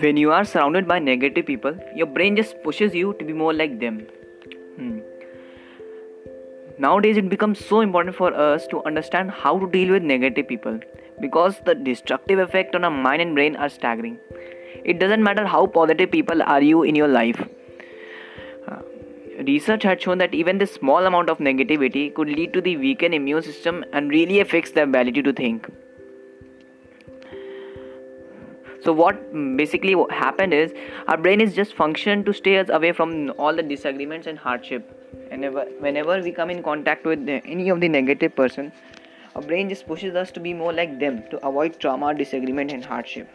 when you are surrounded by negative people, your brain just pushes you to be more like them. Hmm. Nowadays, it becomes so important for us to understand how to deal with negative people because the destructive effect on our mind and brain are staggering. It doesn't matter how positive people are you in your life. Uh, research had shown that even the small amount of negativity could lead to the weakened immune system and really affects their ability to think so what basically happened is our brain is just function to stay us away from all the disagreements and hardship. And whenever we come in contact with any of the negative person our brain just pushes us to be more like them to avoid trauma disagreement and hardship